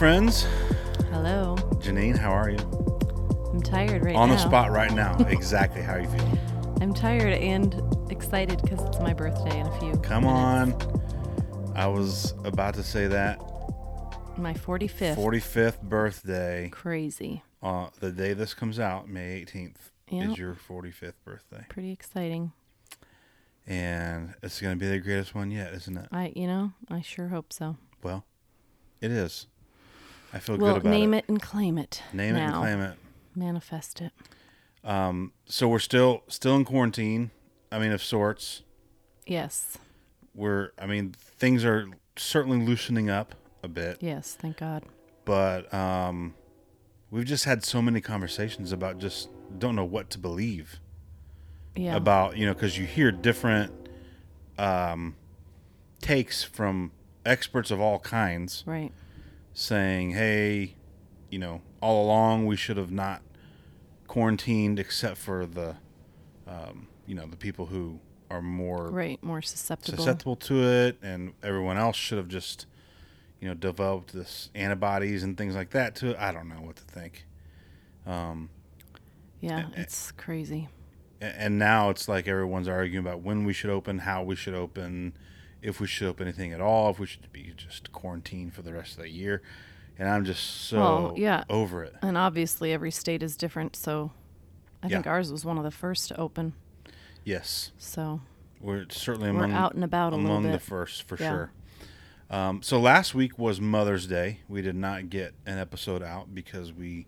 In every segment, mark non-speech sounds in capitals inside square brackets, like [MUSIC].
Friends. Hello. Janine, how are you? I'm tired right On now. the spot right now. [LAUGHS] exactly how are you feeling? I'm tired and excited because it's my birthday in a few. Come minutes. on. I was about to say that. My 45th. 45th birthday. Crazy. Uh, the day this comes out, May 18th, Yep. is your 45th birthday. Pretty exciting. And it's going to be the greatest one yet, isn't it? I, you know, I sure hope so. Well, it is. I feel well, good about name it. it. and claim it. Name it and claim it. Manifest it. Um, so we're still still in quarantine. I mean, of sorts. Yes. We're. I mean, things are certainly loosening up a bit. Yes. Thank God. but um, we've just had so many conversations about just don't know what to believe Yeah. about you know because you hear different um, takes from experts of all kinds right. Saying hey you know all along we should have not quarantined except for the um, you know the people who are more Right. More susceptible. susceptible to it, and everyone else should have just, you know, developed this antibodies and things like that to it. I don't know what to think. Um, Yeah. eh, It's crazy. and now it's like everyone's arguing about when we should open, how we should open, if we should open anything at all, if we should be just quarantined for the rest of the year. And I'm just so Well, yeah. over it. And obviously, every state is different. So I think ours was one of the first to open. Yes, So we're certainly we're among out and about a little among the first for Yeah. sure. Um, so last week was Mother's Day. We did not get an episode out because we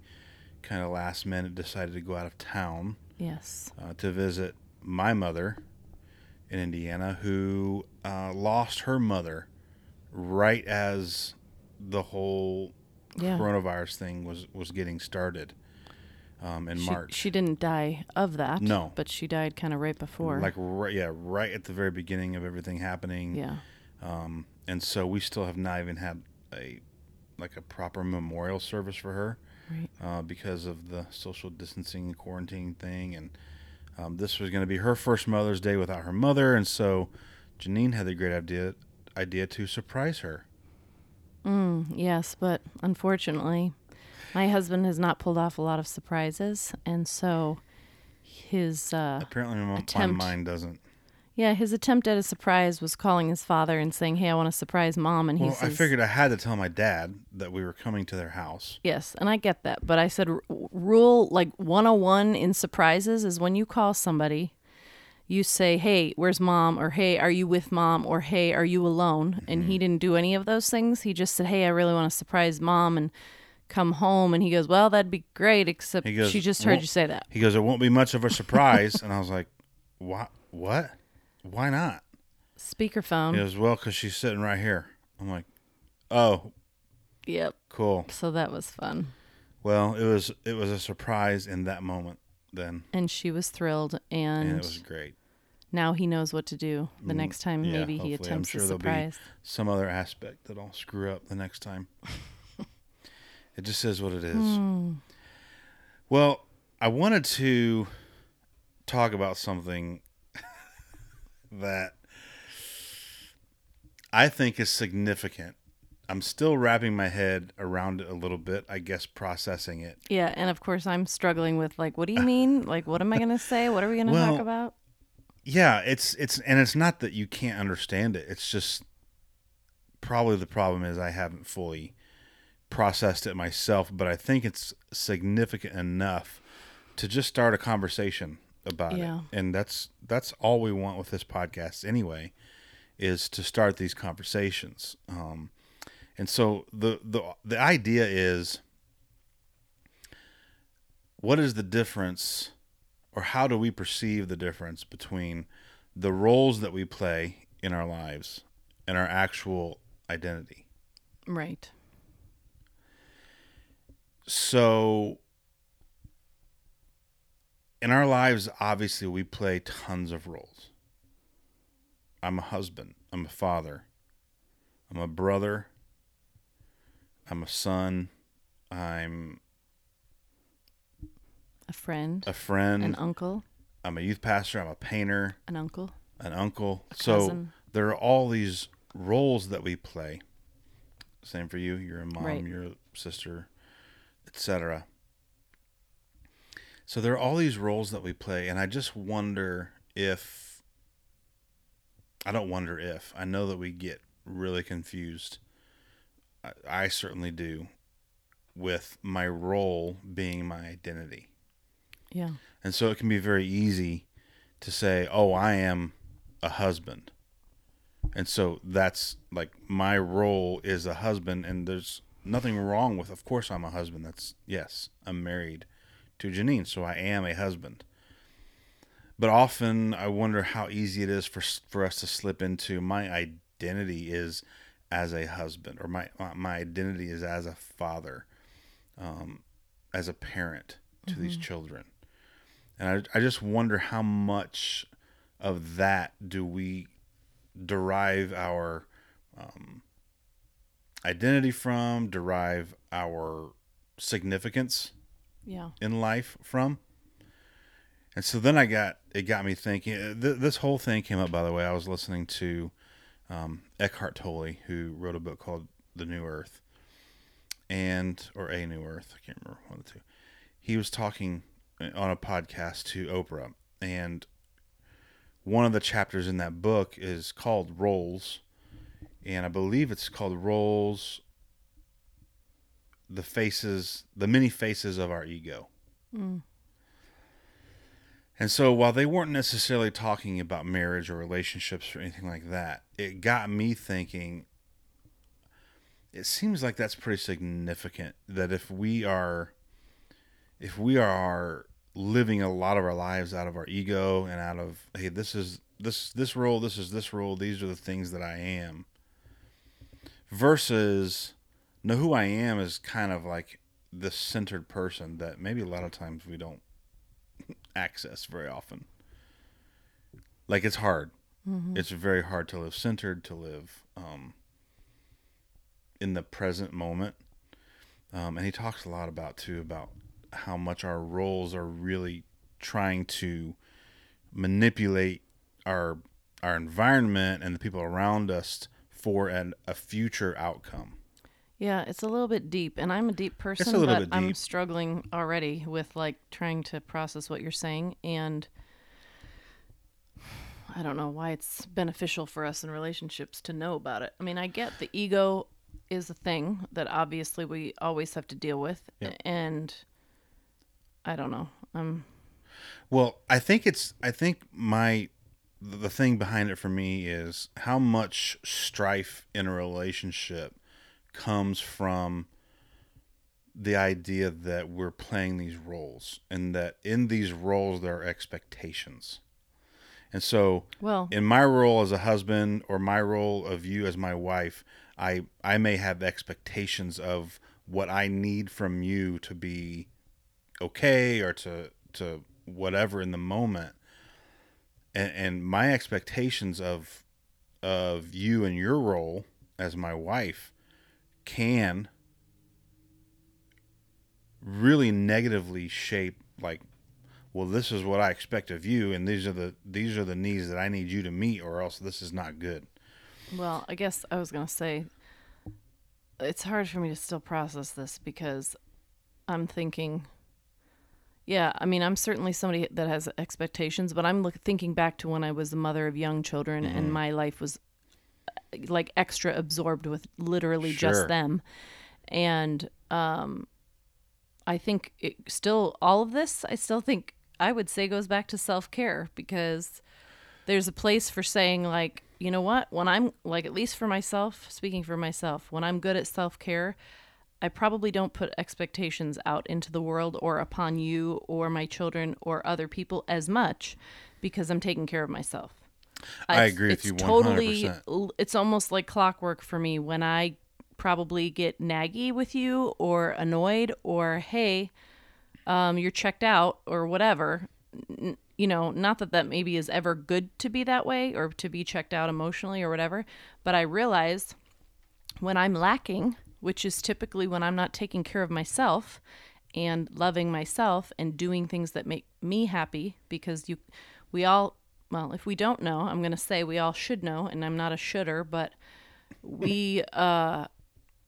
kind of last minute decided to go out of town yes. uh, to visit my mother in Indiana, who uh, lost her mother right as the whole Yeah. coronavirus thing was was getting started um, in she, March. She didn't die of that. No. But she died kind of right before. like right, yeah, right at the very beginning of everything happening. yeah. um, and so we still have not even had a like a proper memorial service for her Right. uh, because of the social distancing and quarantine thing and um, this was going to be her first mother's day without her mother and so janine had the great idea idea to surprise her Mm, yes, but unfortunately, my husband has not pulled off a lot of surprises, and so his uh, apparently my, my Attempt. mind doesn't yeah his attempt at a surprise was calling his father and saying, "Hey, I want to surprise mom," and he well i figured i had to tell my dad that we were coming to their house Yes, and I get that, but I said r- rule like 101 in surprises is when you call somebody, you say, "Hey, where's mom?" or "Hey, are you with mom?" or "Hey, are you alone?" And Mm-hmm. he didn't do any of those things. He just said, "Hey, I really want to surprise mom and come home." And he goes, "Well, that'd be great, except goes, she just heard you say that." he goes it won't be much of a surprise and i was like what what why not Speakerphone. Goes, well, because she's sitting right here. I'm like, oh, Yep. cool. So that was fun. Well, it was it was a surprise in that moment then, And she was thrilled and, and it was great. now he knows what to do the Mm, next time yeah, maybe he attempts sure a surprise. Some other aspect that I'll screw up the next time. [LAUGHS] it just is what it is. Hmm. Well, I wanted to talk about something that I think is significant. I'm still wrapping my head around it a little bit, I guess processing it. Yeah, and of course I'm struggling with like, what do you uh, mean? Like, what am I gonna say? What are we gonna Well, talk about? Yeah, it's it's and it's not that you can't understand it. It's just probably the problem is I haven't fully processed it myself, but I think it's significant enough to just start a conversation about Yeah. it. And that's that's all we want with this podcast anyway, is to start these conversations. Um, and so the the the idea is what is the difference or how do we perceive the difference between the roles that we play in our lives and our actual identity? Right. So, in our lives, obviously, we play tons of roles. I'm a husband. I'm a father. I'm a brother. I'm a son. I'm A friend, a friend. an uncle, I'm a youth pastor. I'm a painter. an uncle. an uncle. A so cousin. there are all these roles that we play. Same for you. You're a mom. Right. You're a sister, etc. So there are all these roles that we play, and I just wonder if. I don't wonder if. I know that we get really confused. I, I certainly do, with my role being my identity. Yeah. And so it can be very easy to say, "Oh, I am a husband." And so that's like my role is a husband and there's nothing wrong with of course I'm a husband. That's yes, I'm married to Janine, so I am a husband. But often I wonder how easy it is for for us to slip into my identity is as a husband or my my identity is as a father, um, as a parent to these children. And I, I just wonder how much of that do we derive our um, identity from, derive our significance Yeah. in life from. And so then I got it got me thinking. uh, Th- this whole thing came up, by the way. I was listening to um, Eckhart Tolle, who wrote a book called The New Earth, and or A New Earth. I can't remember one of the two. He was talking uh, on a podcast to Oprah, and one of the chapters in that book is called Roles, and I believe it's called Roles. The faces, the many faces of our ego. Mm. And so while they weren't necessarily talking about marriage or relationships or anything like that, it got me thinking it seems like that's pretty significant that if we are if we are living a lot of our lives out of our ego and out of hey this is this this role this is this role these are the things that I am versus know who I am is kind of like the centered person that maybe a lot of times we don't [LAUGHS] access very often. Like it's hard. It's very hard to live centered, to live um, in the present moment. Um, and he talks a lot about too about how much our roles are really trying to manipulate our our environment and the people around us for an, a future outcome. Yeah, it's a little bit deep, and I'm a deep person, a little but I'm struggling already with like trying to process what you're saying, and I don't know why it's beneficial for us in relationships to know about it. I mean, I get the ego is a thing that obviously we always have to deal with, Yep. and I don't know. I'm Well, I think it's I think my the thing behind it for me is how much strife in a relationship comes from the idea that we're playing these roles and that in these roles there are expectations. And so well, in my role as a husband or my role of you as my wife, I I may have expectations of what I need from you to be okay or to to whatever in the moment. And and my expectations of of you and your role as my wife can really negatively shape like well this is what i expect of you and these are the these are the needs that i need you to meet or else this is not good. Well, I guess I was going to say it's hard for me to still process this because I'm thinking, yeah, I mean, I'm certainly somebody that has expectations, but I'm look, thinking back to when I was the mother of young children and mm-hmm. my life was like extra absorbed with literally Sure. just them. And um, I think it, still all of this, I still think I would say goes back to self care because there's a place for saying like you know what when i'm like at least for myself speaking for myself when i'm good at self-care i probably don't put expectations out into the world or upon you or my children or other people as much because i'm taking care of myself I agree with you totally 100%. l- it's almost like clockwork for me when i probably get naggy with you or annoyed or hey um, you're checked out or whatever N- you know not that that maybe is ever good to be that way or to be checked out emotionally or whatever but i realized when i'm lacking which is typically when i'm not taking care of myself and loving myself and doing things that make me happy because you we all well if we don't know i'm going to say we all should know and i'm not a should'er but we [COUGHS] uh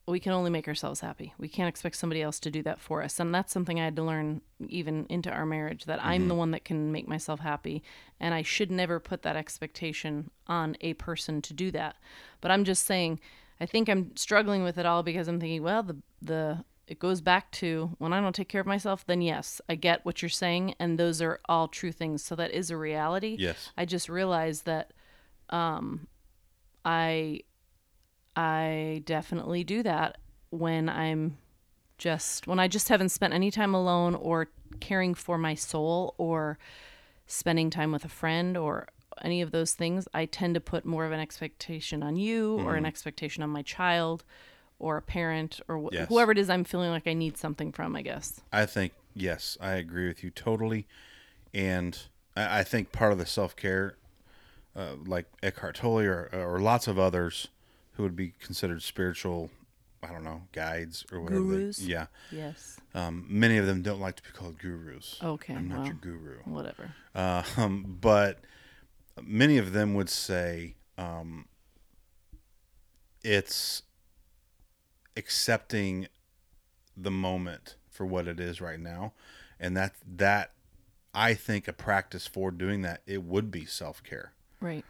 we can only make ourselves happy. We can't expect somebody else to do that for us. And that's something I had to learn even into our marriage that I'm the one that can make myself happy. And I should never put that expectation on a person to do that. But I'm just saying, I think I'm struggling with it all because I'm thinking, well, the, the, it goes back to when I don't take care of myself, then yes, I get what you're saying. And those are all true things. So that is a reality. Yes. I just realized that um, I I definitely do that when I'm just when I just haven't spent any time alone or caring for my soul or spending time with a friend or any of those things. I tend to put more of an expectation on you or an expectation on my child or a parent or wh- Yes. whoever it is I'm feeling like I need something from, I guess. I think yes, I agree with you totally, and I, I think part of the self care, uh, like Eckhart Tolle or, or lots of others who would be considered spiritual, I don't know, guides or whatever. they- Gurus? yeah, Yes. um, many of them don't like to be called gurus. Okay, I'm not well. your guru. Whatever. Uh, um, but many of them would say um, it's accepting the moment for what it is right now, and that that I think a practice for doing that it would be self care. Right.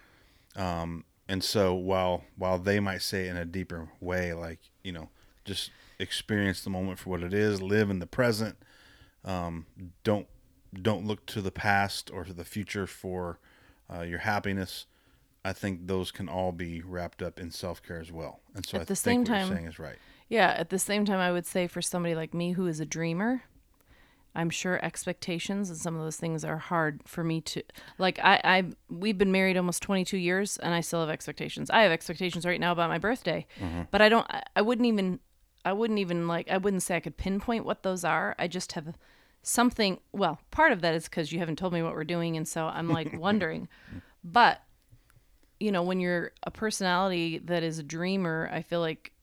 And so while while they might say in a deeper way, like you know, just experience the moment for what it is, live in the present. Um, don't don't look to the past or to the future for uh, your happiness. I think those can all be wrapped up in self care as well. And so At I the think same what time- you're saying is right. Yeah, at the same time, I would say for somebody like me who is a dreamer, I'm sure expectations and some of those things are hard for me to like. I, I we've been married almost 22 years, and I still have expectations. I have expectations right now about my birthday, mm-hmm. but I don't. I, I wouldn't even. I wouldn't even like. I wouldn't say I could pinpoint what those are. I just have something. Well, part of that is because you haven't told me what we're doing, and so I'm like [LAUGHS] wondering. But you know, when you're a personality that is a dreamer, I feel like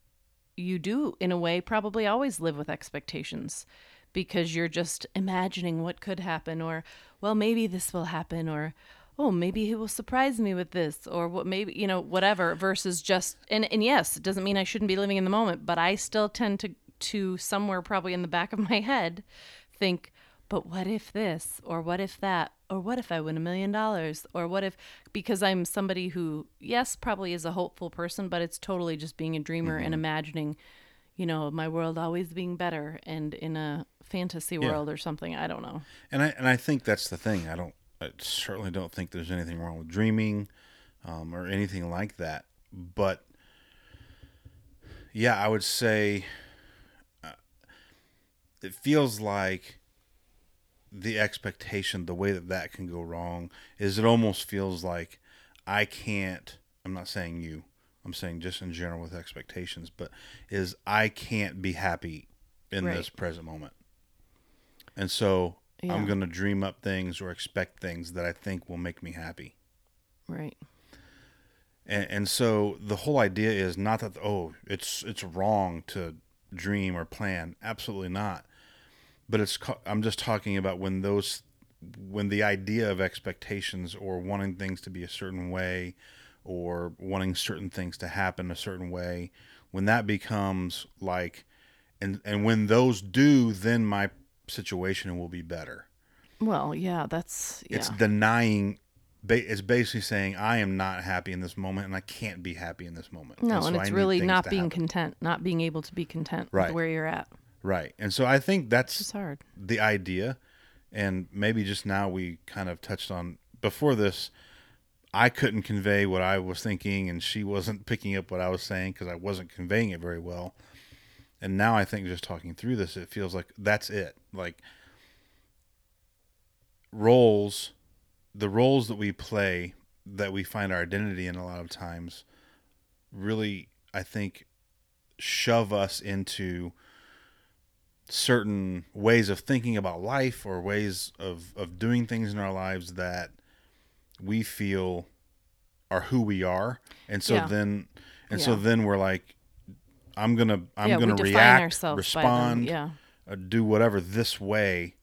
you do in a way probably always live with expectations because you're just imagining what could happen or well maybe this will happen or oh maybe he will surprise me with this or what maybe you know whatever versus just and and yes it doesn't mean I shouldn't be living in the moment but I still tend to to somewhere probably in the back of my [LAUGHS] head think but what if this or what if that or what if I win a million dollars or what if because I'm somebody who yes probably is a hopeful person but it's totally just being a dreamer and imagining you know my world always being better and in a fantasy world or something I don't know And I and I think that's the thing. I don't. I certainly don't think there's anything wrong with dreaming, um, or anything like that. But yeah, I would say uh, it feels like the expectation, the way that that can go wrong, is it almost feels like I can't. I'm not saying you. I'm saying just in general with expectations, but is I can't be happy in Right. this present moment. And so I'm going to dream up things or expect things that I think will make me happy. right And, and so the whole idea is not that oh it's it's wrong to dream or plan. Absolutely not. But it's I'm just talking about when those when the idea of expectations or wanting things to be a certain way or wanting certain things to happen a certain way when that becomes like and and when those do then my situation will be better well yeah that's yeah it's denying it's basically saying i am not happy in this moment and i can't be happy in this moment no so and it's really not being happen. content not being able to be content Right. with where you're at right. And so i think that's hard. the idea. And maybe just now we kind of touched on before this i couldn't convey what i was thinking and she wasn't picking up what i was saying because i wasn't conveying it very well. And now i think just talking through this it feels like that's it. Like roles the roles that we play that we find our identity in a lot of times really i think shove us into certain ways of thinking about life or ways of, of doing things in our lives that we feel are who we are and so Yeah. then and so then we're like i'm gonna i'm yeah gonna react ourselves by them. respond yeah uh, do whatever this way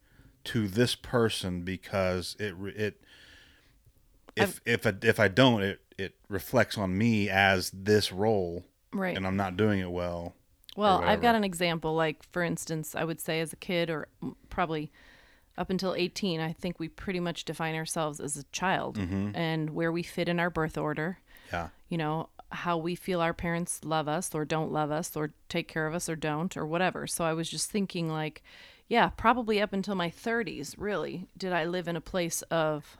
to this person because it it if if I, if I don't it it reflects on me as this role right and I'm not doing it well Well, I've got an example. Like, for instance, I would say as a kid, or probably up until 18, I think we pretty much define ourselves as a child Mm-hmm. and where we fit in our birth order. Yeah. You know, how we feel our parents love us or don't love us or take care of us or don't or whatever. So I was just thinking, like, yeah, probably up until my 30s, really, did I live in a place of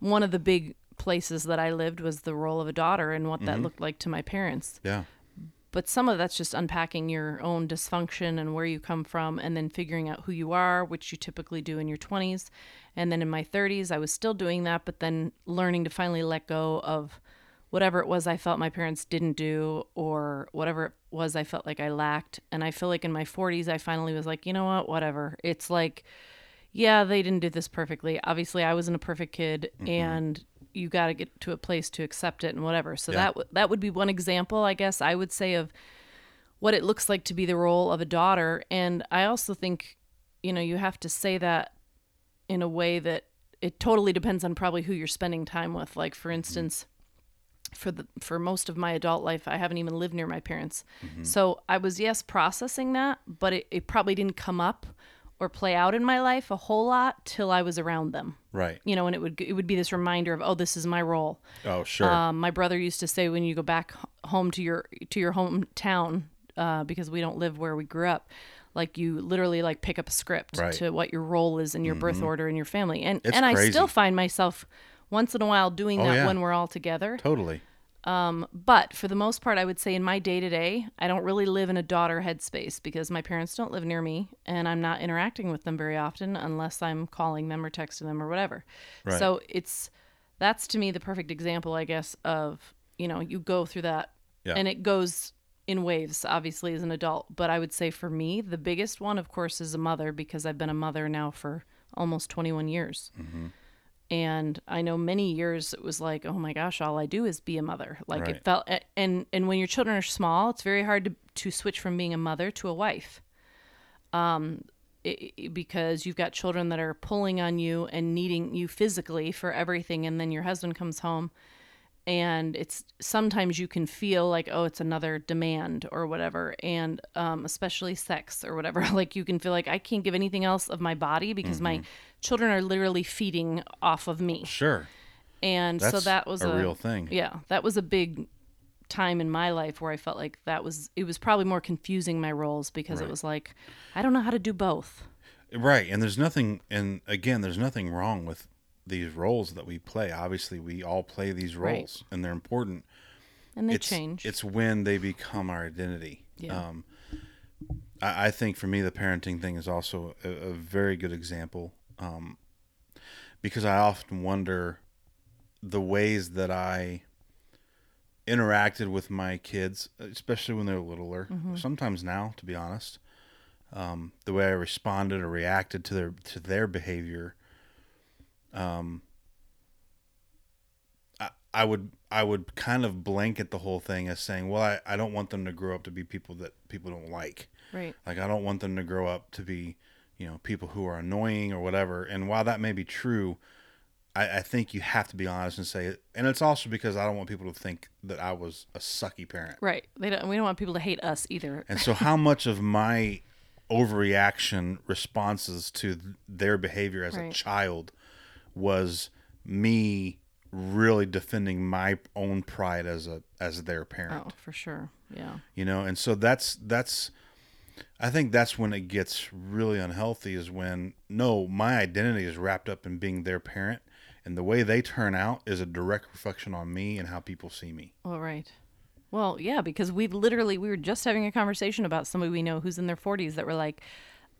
one of the big places that I lived was the role of a daughter and what Mm-hmm. that looked like to my parents Yeah. But some of that's just unpacking your own dysfunction and where you come from and then figuring out who you are which you typically do in your 20s and then in my 30s i was still doing that but then learning to finally let go of whatever it was i felt my parents didn't do or whatever it was i felt like i lacked. And i feel like in my 40s i finally was like you know what? Whatever. It's like yeah they didn't do this perfectly. Obviously i wasn't a perfect kid mm-hmm. and you got to get to a place to accept it and whatever. So Yeah. that w- that would be one example i guess i would say of what it looks like to be the role of a daughter. And i also think you know you have to say that in a way that it totally depends on probably who you're spending time with. Like for mm-hmm. instance for the for most of my adult life i haven't even lived near my parents. Mm-hmm. So i was yes processing that but it, it probably didn't come up or play out in my life a whole lot till i was around them Right. you know and it would it would be this reminder of oh this is my role Oh, sure. um, my brother used to say when you go back home to your to your hometown uh, because we don't live where we grew up like you literally like pick up a script Right. Mm-hmm. to what your role is in your birth order in your family and It's and I still find myself once in a while doing Oh, that yeah. when we're all together totally. Um, but for the most part, I would say in my day to day, I don't really live in a daughter headspace because my parents don't live near me and I'm not interacting with them very often unless I'm calling them or texting them or whatever. Right. So it's that's to me the perfect example, I guess, of you know, you go through that Yeah. and it goes in waves, obviously, as an adult. But I would say for me, the biggest one, of course, is a mother because I've been a mother now for almost 21 years. Mm-hmm. And I know many years it was like, oh my gosh, all I do is be a mother. Like Right. it felt, and and when your children are small, it's very hard to to switch from being a mother to a wife. Um, it, it- because you've got children that are pulling on you and needing you physically for everything, and then your husband comes home, and it's sometimes you can feel like oh it's another demand or whatever and um, especially sex or whatever [LAUGHS] like you can feel like i can't give anything else of my body because my children are literally feeding off of me Sure. and so that was a real thing. yeah that was a big time in my life where i felt like that was it was probably more confusing my roles because it was like i don't know how to do both Right. And there's nothing, and again, there's nothing wrong with these roles that we play. Obviously, we all play these Right. roles, and they're important. and they it's, change It's when they become our identity. Yeah. Um, I, I think for me, the parenting thing is also a, a very good example um, because I often wonder the ways that I interacted with my kids, especially when they're littler. Sometimes now, to be honest, um, the way I responded or reacted to their to their behavior. Um, I, I would I would kind of blanket the whole thing as saying, well, I, I don't want them to grow up to be people that people don't like. right Like I don't want them to grow up to be, you know, people who are annoying or whatever. And while that may be true, I, I think you have to be honest and say it. And it's also because I don't want people to think that I was a sucky parent. right they don't we don't want people to hate us either And so how much of my overreaction responses to th- their behavior as a child was me really defending my own pride as a as their parent. Oh for sure. Yeah. You know and so that's that's i think that's when it gets really unhealthy is when no my identity is wrapped up in being their parent and the way they turn out is a direct reflection on me and how people see me. All right. Well, yeah, because we literally we were just having a conversation about somebody we know who's in their 40s that were like,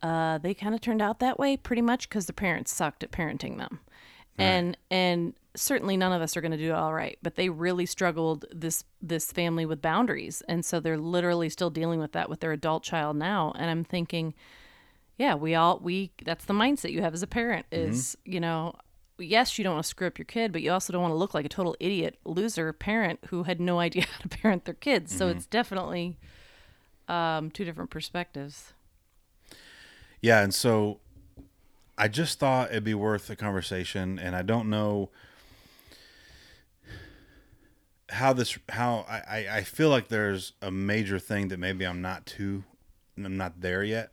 uh, they kind of turned out that way pretty much because the parents sucked at parenting them, and and certainly none of us are going to do it all right, but they really struggled this this family with boundaries, and so they're literally still dealing with that with their adult child now, and I'm thinking, yeah, we all we that's the mindset you have as a parent is you know yes, you don't want to screw up your kid, but you also don't want to look like a total idiot loser parent who had no [LAUGHS] idea how to parent their kids. So it's definitely um, two different perspectives. Yeah, and so I just thought it'd be worth a conversation, and I don't know. how this how I, I feel like there's a major thing that maybe I'm not too I'm not there yet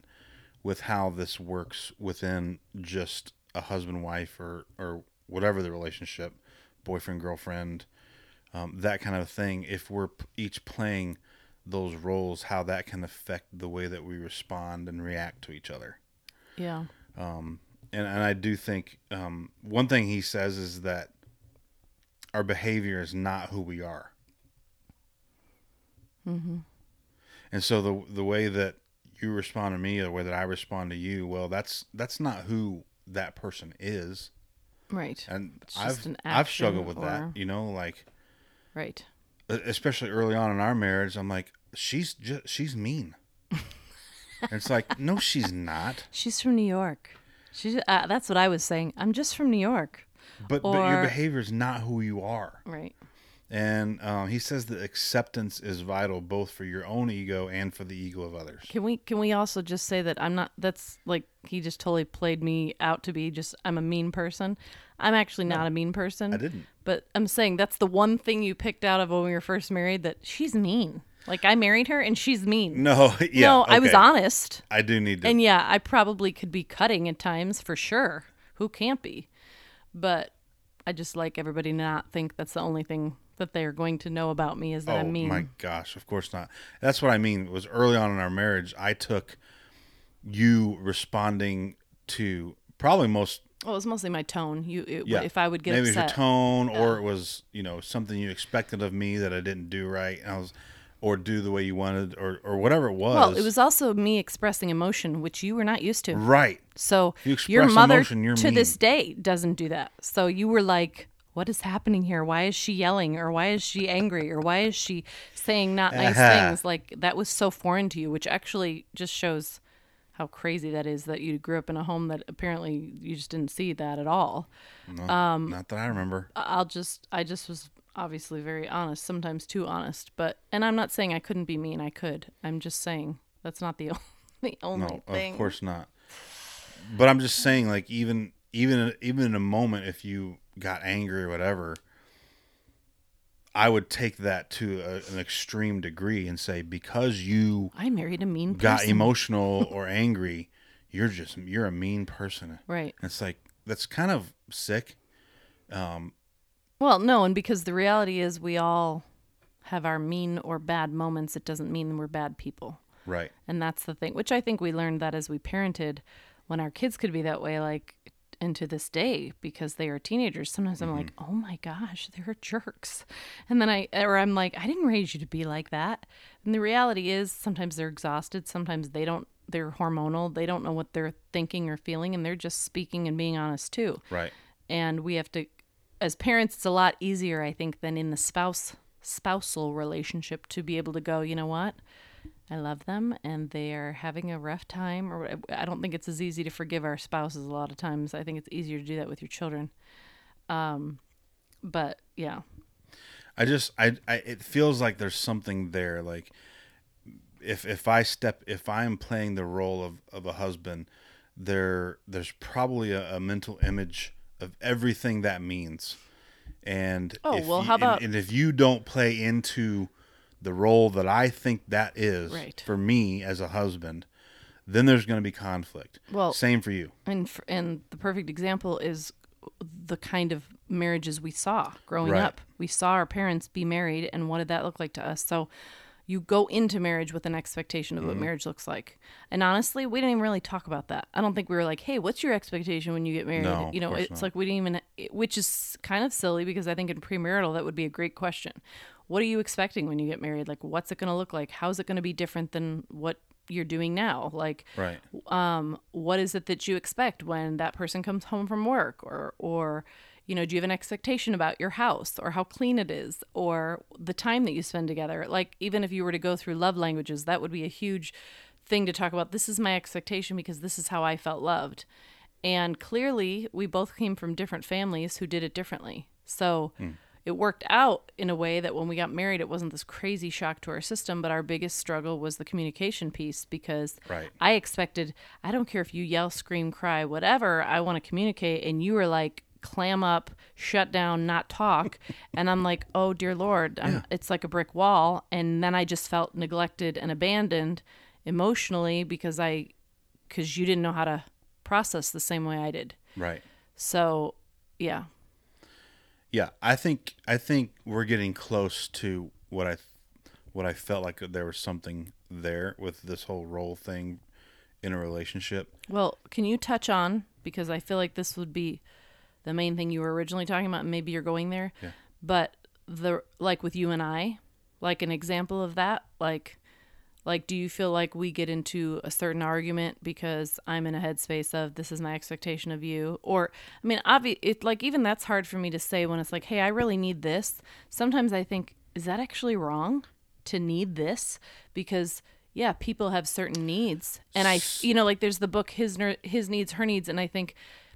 with how this works within just a husband wife or or whatever the relationship boyfriend girlfriend um, that kind of thing if we're each playing those roles how that can affect the way that we respond and react to each other Yeah. And and I do think um, one thing he says is that our behavior is not who we are. Mm-hmm. And so the the way that you respond to me, or the way that I respond to you, well, that's that's not who that person is. Right. And I've an I've struggled with or- that, you know, like Right. especially early on in our marriage. I'm like, she's just she's mean. [LAUGHS] it's like, no, she's not. She's from New York. She's uh, that's what I was saying. I'm just from New York. But but your behavior is not who you are. Right. And um, he says that acceptance is vital both for your own ego and for the ego of others. Can we can we also just say that I'm not that's like he just totally played me out to be just I'm a mean person. I'm actually not a mean person. I didn't. But I'm saying that's the one thing you picked out of when we were first married that she's mean. Like I married her and she's mean. No, [LAUGHS] yeah. no, I was honest. I do need to. And yeah, I probably could be cutting at times for sure. Who can't be? But I just like everybody to not think that's the only thing that they're going to know about me is that oh I'm mean. Oh my gosh, of course not. That's what I mean. It was early on in our marriage. I took you responding to probably most. Well, it was mostly my tone. You, it, Yeah, if I would get maybe upset, it was your tone, or it was you know something you expected of me that I didn't do right, and I was, or do the way you wanted, or or whatever it was. well, it was also me expressing emotion, which you were not used to. right. So You your mother emotion, to this day doesn't do that. So you were like, "What is happening here? Why is she yelling? Or why is she angry? Or why is she saying not nice Uh-huh. things?" Like that was so foreign to you, which actually just shows how crazy that is that you grew up in a home that apparently you just didn't see that at all. No, Um, not that I remember. I'll just I just was obviously very honest, sometimes too honest, but and I'm not saying I couldn't be mean, I could. I'm just saying that's not the [LAUGHS] the only No, thing. of course not. But I'm just saying, like even even even in a moment, if you got angry or whatever, I would take that to a, an extreme degree and say because you I married a mean got person. emotional [LAUGHS] or angry, you're just you're a mean person. right. It's like that's kind of sick. Um, Well, no, and because the reality is we all have our mean or bad moments, it doesn't mean we're bad people. Right. And that's the thing, which I think we learned that as we parented when our kids could be that way, like into this day because they are teenagers. Sometimes I'm like, mm-hmm. oh my gosh, they're jerks. And then I, or I'm like, I didn't raise you to be like that. And the reality is sometimes they're exhausted. Sometimes they don't, they're hormonal. They don't know what they're thinking or feeling. And they're just speaking and being honest too Right. and we have to as parents it's a lot easier i think than in the spouse spousal relationship to be able to go you know what? I love them and they are having a rough time or i don't think it's as easy to forgive our spouses a lot of times. I think it's easier to do that with your children. Um but yeah. I just I, I it feels like there's something there like if if I step if I'm playing the role of, of a husband there there's probably a, a mental image of everything that means and Oh, if well, you- how about- and, if you don't play into the role that I think that is Right. for me as a husband then there's going to be conflict Well- same for you and f- and the perfect example is the kind of marriages we saw growing Right. up. We saw our parents be married, and what did that look like to us? So, you go into marriage with an expectation Mm-hmm. of what marriage looks like. And honestly, we didn't even really talk about that. I don't think we were like, "Hey, what's your expectation when you get married?" No, you know, it's not. like we didn't even, which is kind of silly because I think in premarital that would be a great question. What are you expecting when you get married? Like, what's it going to look like? How's it going to be different than what you're doing now? Like, right um, what is it that you expect when that person comes home from work or or you know do you have an expectation about your house or how clean it is or the time that you spend together? Like even if you were to go through love languages that would be a huge thing to talk about. This is my expectation because this is how i felt loved. And clearly we both came from different families who did it differently. So hmm. it worked out in a way that when we got married it wasn't this crazy shock to our system but our biggest struggle was the communication piece because Right. I expected, I don't care if you yell, scream, cry, whatever, I want to communicate. And you were like clam up, shut down, not talk. [LAUGHS] and I'm like, oh dear Lord, I'm, it's like a brick wall. And then I just felt neglected and abandoned emotionally because I, because you didn't know how to process the same way I did. Right. So, yeah, Yeah, I think I think we're getting close to what I what I felt like there was something there with this whole role thing in a relationship. Well, can you touch on because I feel like this would be the main thing you were originally talking about. and Maybe you're going there, Yeah. but the like with you and I, like an example of that, like, like do you feel like we get into a certain argument because I'm in a headspace of this is my expectation of you, or I mean, obvi- it like even that's hard for me to say when it's like, hey, I really need this. Sometimes I think, is that actually wrong to need this? Because yeah, people have certain needs, and I, you know, like there's the book his his needs, her needs, and I think,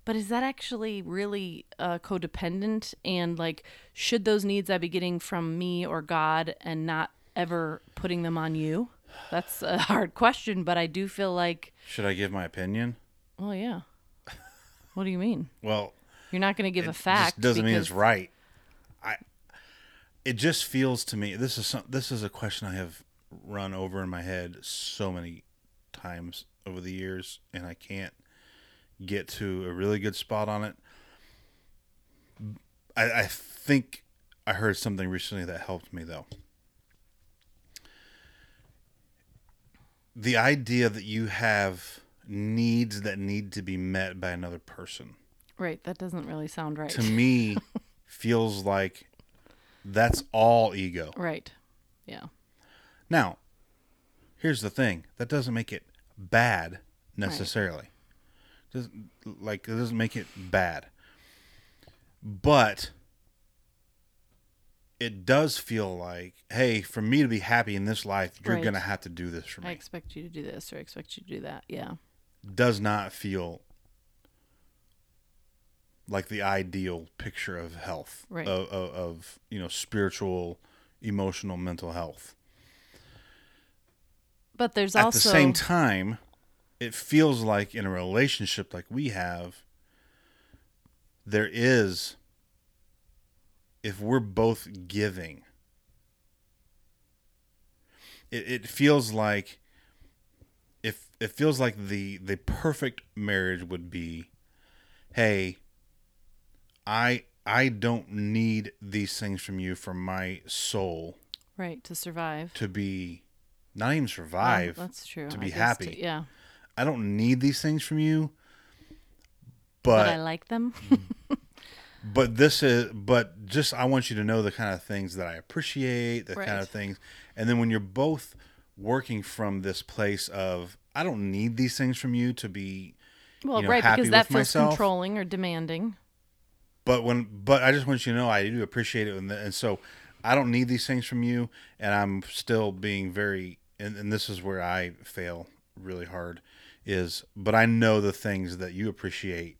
but is that actually really uh, codependent? And like, should those needs I be getting from me or God, and not ever putting them on you? That's a [LAUGHS] hard question, but I do feel like, Should I give my opinion? well, yeah. [LAUGHS] What do you mean? Well, You're not going to give a fact. doesn't mean it's right. I it just feels to me this is some, this is a question I have run over in my head so many times over the years and I can't get to a really good spot on it. I, I think I heard something recently that helped me though. The idea that you have needs that need to be met by another person Right. That doesn't really sound right. to me [LAUGHS] feels like that's all ego. right. Yeah. Now, here's the thing. That doesn't make it bad necessarily. Doesn't like it doesn't make it bad. But it does feel like, hey, for me to be happy in this life, you're Right. going to have to do this for me. I expect you to do this or I expect you to do that. Yeah. Does not feel like the ideal picture of health Right. of, of, of you know spiritual emotional mental health But there's at also at the same time it feels like in a relationship like we have there is if we're both giving it, it feels like if it feels like the the perfect marriage would be hey i i don't need these things from you for my soul right to survive. to be not even Well, survive that's true. to be happy. to- yeah. I don't need these things from you, But, but I like them. [LAUGHS] but this is but just I want you to know the kind of things that I appreciate, the kind of things, and then when you're both working from this place of I don't need these things from you to be, Well, you know, right, because that feels myself. controlling or demanding. but when but I just want you to know I do appreciate it, and, and so I don't need these things from you, and I'm still being very, and, and this is where I fail really hard, is but I know the things that you appreciate,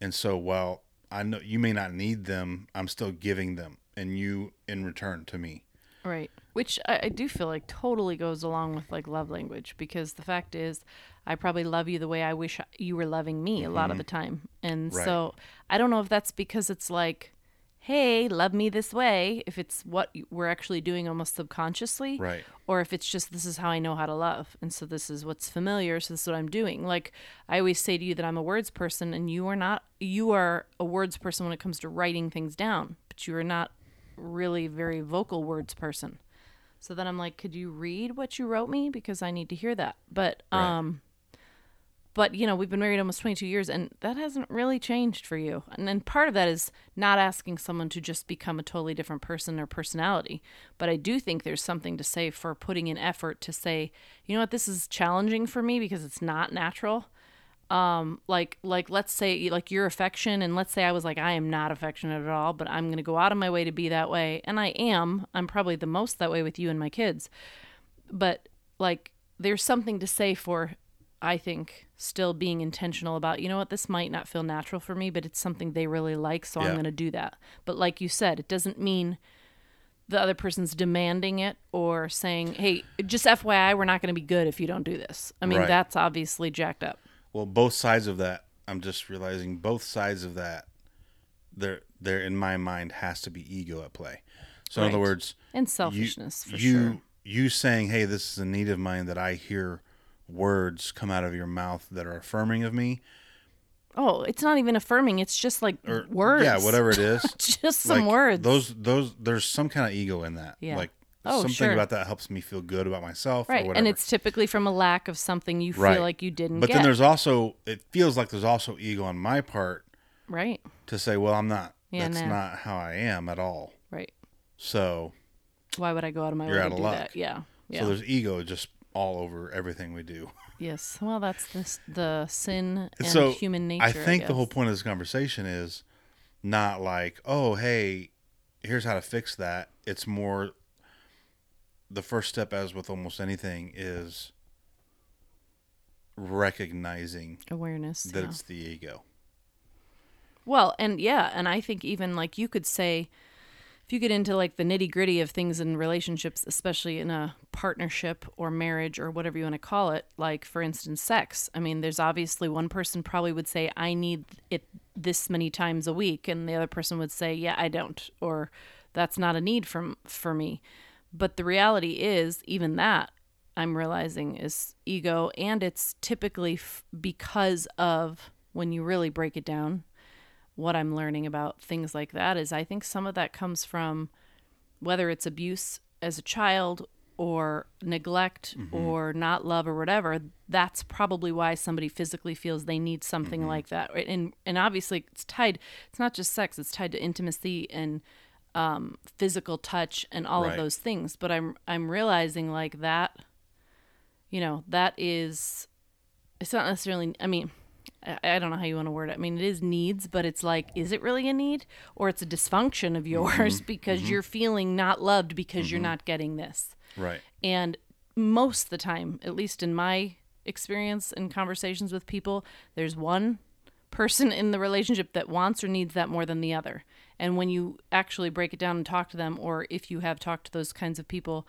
and so while I know you may not need them, I'm still giving them, and you in return to me. Right. Which I, I do feel like totally goes along with like love language because the fact is, I probably love you the way I wish you were loving me a lot of the time. And Mm-hmm. Right. so I don't know if that's because it's like, hey, love me this way, if it's what we're actually doing almost subconsciously. Right. Or if it's just this is how I know how to love. And so this is what's familiar. So this is what I'm doing. Like I always say to you that I'm a words person and you are not, you are a words person when it comes to writing things down, but you are not really very vocal words person. So then I'm like, could you read what you wrote me because I need to hear that. But Right. um but you know, we've been married almost 22 years and that hasn't really changed for you. And then part of that is not asking someone to just become a totally different person or personality. But I do think there's something to say for putting in effort to say, you know what, this is challenging for me because it's not natural um like like let's say like your affection and let's say i was like i am not affectionate at all but i'm going to go out of my way to be that way and i am i'm probably the most that way with you and my kids but like there's something to say for i think still being intentional about you know what this might not feel natural for me but it's something they really like so i'm going to do that but like you said it doesn't mean the other person's demanding it or saying hey just fyi we're not going to be good if you don't do this i mean Right. that's obviously jacked up Well, both sides of that, I'm just realizing both sides of that there there in my mind has to be ego at play. So in other words, And you selfishness for you sure. you saying, "Hey, this is a need of mine that I hear words come out of your mouth that are affirming of me." Oh, it's not even affirming. It's just like Or words. Yeah, whatever it is. [LAUGHS] just some like, words. Those those there's some kind of ego in that. Yeah. Like Oh, something sure. about that helps me feel good about myself or right, whatever. and it's typically from a lack of something you feel Right. like you didn't but get. then there's also it feels like there's also ego on my part right, to say, well, I'm not. Yeah, that's no. not how I am at all. right. So Why would I go out of my You're way out to of do luck. that? Yeah, yeah. so there's ego just all over everything we do. [LAUGHS] yes. Well, that's the the sin and so human nature. I think the whole point of this conversation is not like, oh, hey, here's how to fix that. It's more the first step, as with almost anything, is recognizing awareness. that yeah. it's the ego. Well, and yeah, and I think even like you could say, if you get into like the nitty gritty of things in relationships, especially in a partnership or marriage or whatever you want to call it, like for instance, sex. I mean, there's obviously one person probably would say, I need it this many times a week, and the other person would say, Yeah, I don't, or that's not a need from for me. But the reality is, even that I'm realizing is ego, and it's typically f- because of when you really break it down what I'm learning about things like that is I think some of that comes from whether it's abuse as a child or neglect or not love or whatever that's probably why somebody physically feels they need something like that. And and obviously it's tied it's not just sex it's tied to intimacy and um, physical touch and all Right. of those things. But I'm I'm realizing like that you know that is it's not necessarily i mean I- don't know how you want to word it. I mean it is needs but it's like is it really a need? Or it's a dysfunction of mm-hmm. yours mm-hmm. because mm-hmm. you're feeling not loved because you're not getting this. Right. and most of the time at least in my experience in conversations with people there's one person in the relationship that wants or needs that more than the other. And when you actually break it down and talk to them or if you have talked to those kinds of people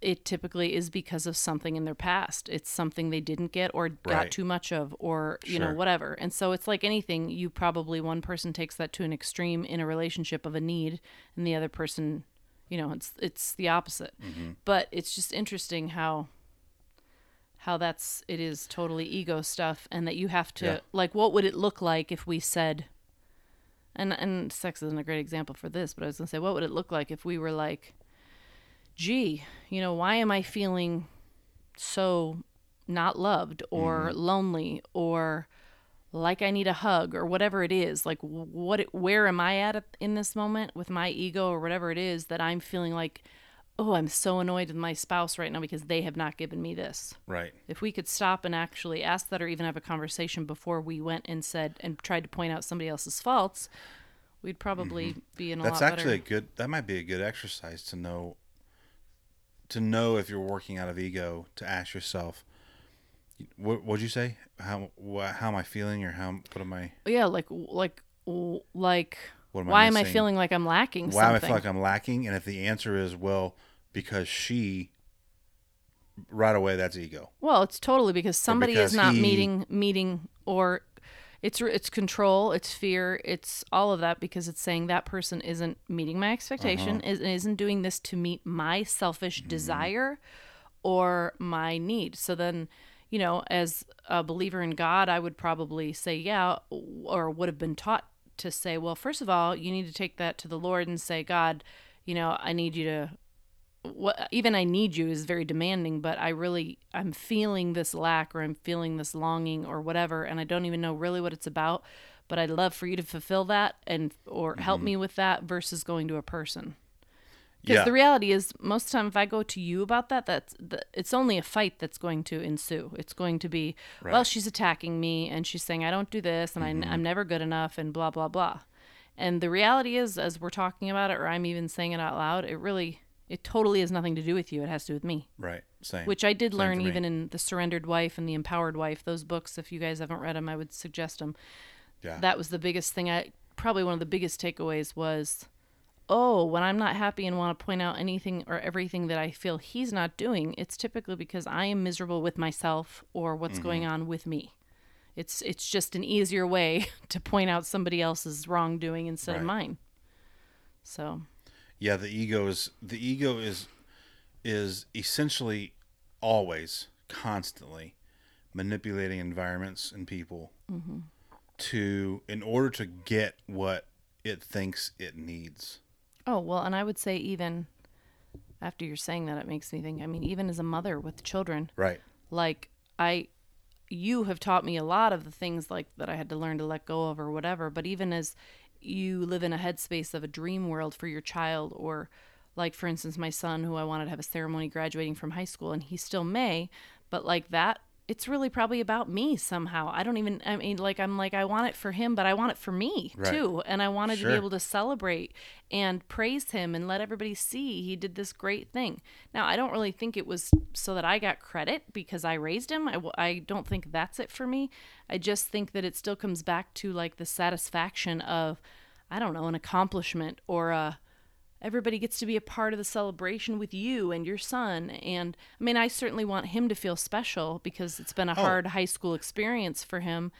it typically is because of something in their past. It's something they didn't get or got Right. too much of or, you know, whatever. And so it's like anything, you probably one person takes that to an extreme in a relationship of a need and the other person, you know, it's it's the opposite. Mm-hmm. But it's just interesting how how that's it is totally ego stuff and that you have to Yeah. like what would it look like if we said and and sex isn't a great example for this, but I was gonna say, what would it look like if we were like, gee, you know, why am I feeling so not loved or lonely or like I need a hug or whatever it is? Like, what, where am I at in this moment with my ego or whatever it is that I'm feeling like, oh, I'm so annoyed with my spouse right now because they have not given me this. Right. If we could stop and actually ask that or even have a conversation before we went and said and tried to point out somebody else's faults, we'd probably be in a Mm-hmm. That's lot actually a good. That might be a good exercise to know. To know if you're working out of ego, to ask yourself, what would you say? How how am I feeling, or how what am I? Yeah, like like like am I why am I feeling like I'm lacking Why am I something? feel like I'm lacking? And if the answer is well, because she, right away, that's ego. Well, it's totally because somebody because is not he- meeting meeting or it's it's control, it's fear, it's all of that because it's saying that person isn't meeting my expectation, Uh-huh. is isn't doing this to meet my selfish Mm-hmm. desire or my need. So then, you know, as a believer in God, I would probably say, yeah, or would have been taught to say, well, first of all, you need to take that to the Lord and say, God, you know, I need you to what even I need you is very demanding, but I really I'm feeling this lack or I'm feeling this longing or whatever, and I don't even know really what it's about. But I'd love for you to fulfill that and or help mm-hmm. me with that versus going to a person. Because Yeah. the reality is, most of the time, if I go to you about that, that's the, it's only a fight that's going to ensue. It's going to be, well, she's attacking me and she's saying I don't do this and I, mm-hmm. I'm never good enough and blah blah blah. And the reality is, as we're talking about it, or I'm even saying it out loud, it really, it totally has nothing to do with you. It has to do with me, Right. Same. which I did Same learn even in the Surrendered Wife and the Empowered Wife. Those books, if you guys haven't read them, I would suggest them yeah. that was the biggest thing i probably one of the biggest takeaways was oh when i'm not happy and want to point out anything or everything that i feel he's not doing it's typically because i am miserable with myself or what's Mm-hmm. going on with me It's it's just an easier way [LAUGHS] to point out somebody else's wrongdoing instead of mine. So, Yeah, the ego is the ego is is essentially always constantly manipulating environments and people mm-hmm. to in order to get what it thinks it needs. oh, well, and I would say even after you're saying that it makes me think, I mean, even as a mother with children, Right. like I you have taught me a lot of the things like that I had to learn to let go of or whatever, but even as you live in a headspace of a dream world for your child or like for instance my son who I wanted to have a ceremony graduating from high school and he still may, but like that it's really probably about me somehow. I don't even I mean like I'm like I want it for him, but I want it for me Right. too. And I wanted to be able to celebrate and praise him and let everybody see he did this great thing. Now, I don't really think it was so that I got credit because I raised him. I don't think that's it for me. I just think that it still comes back to like the satisfaction of, I don't know, an accomplishment or a, everybody gets to be a part of the celebration with you and your son. And I mean, I certainly want him to feel special because it's been a oh. hard high school experience for him.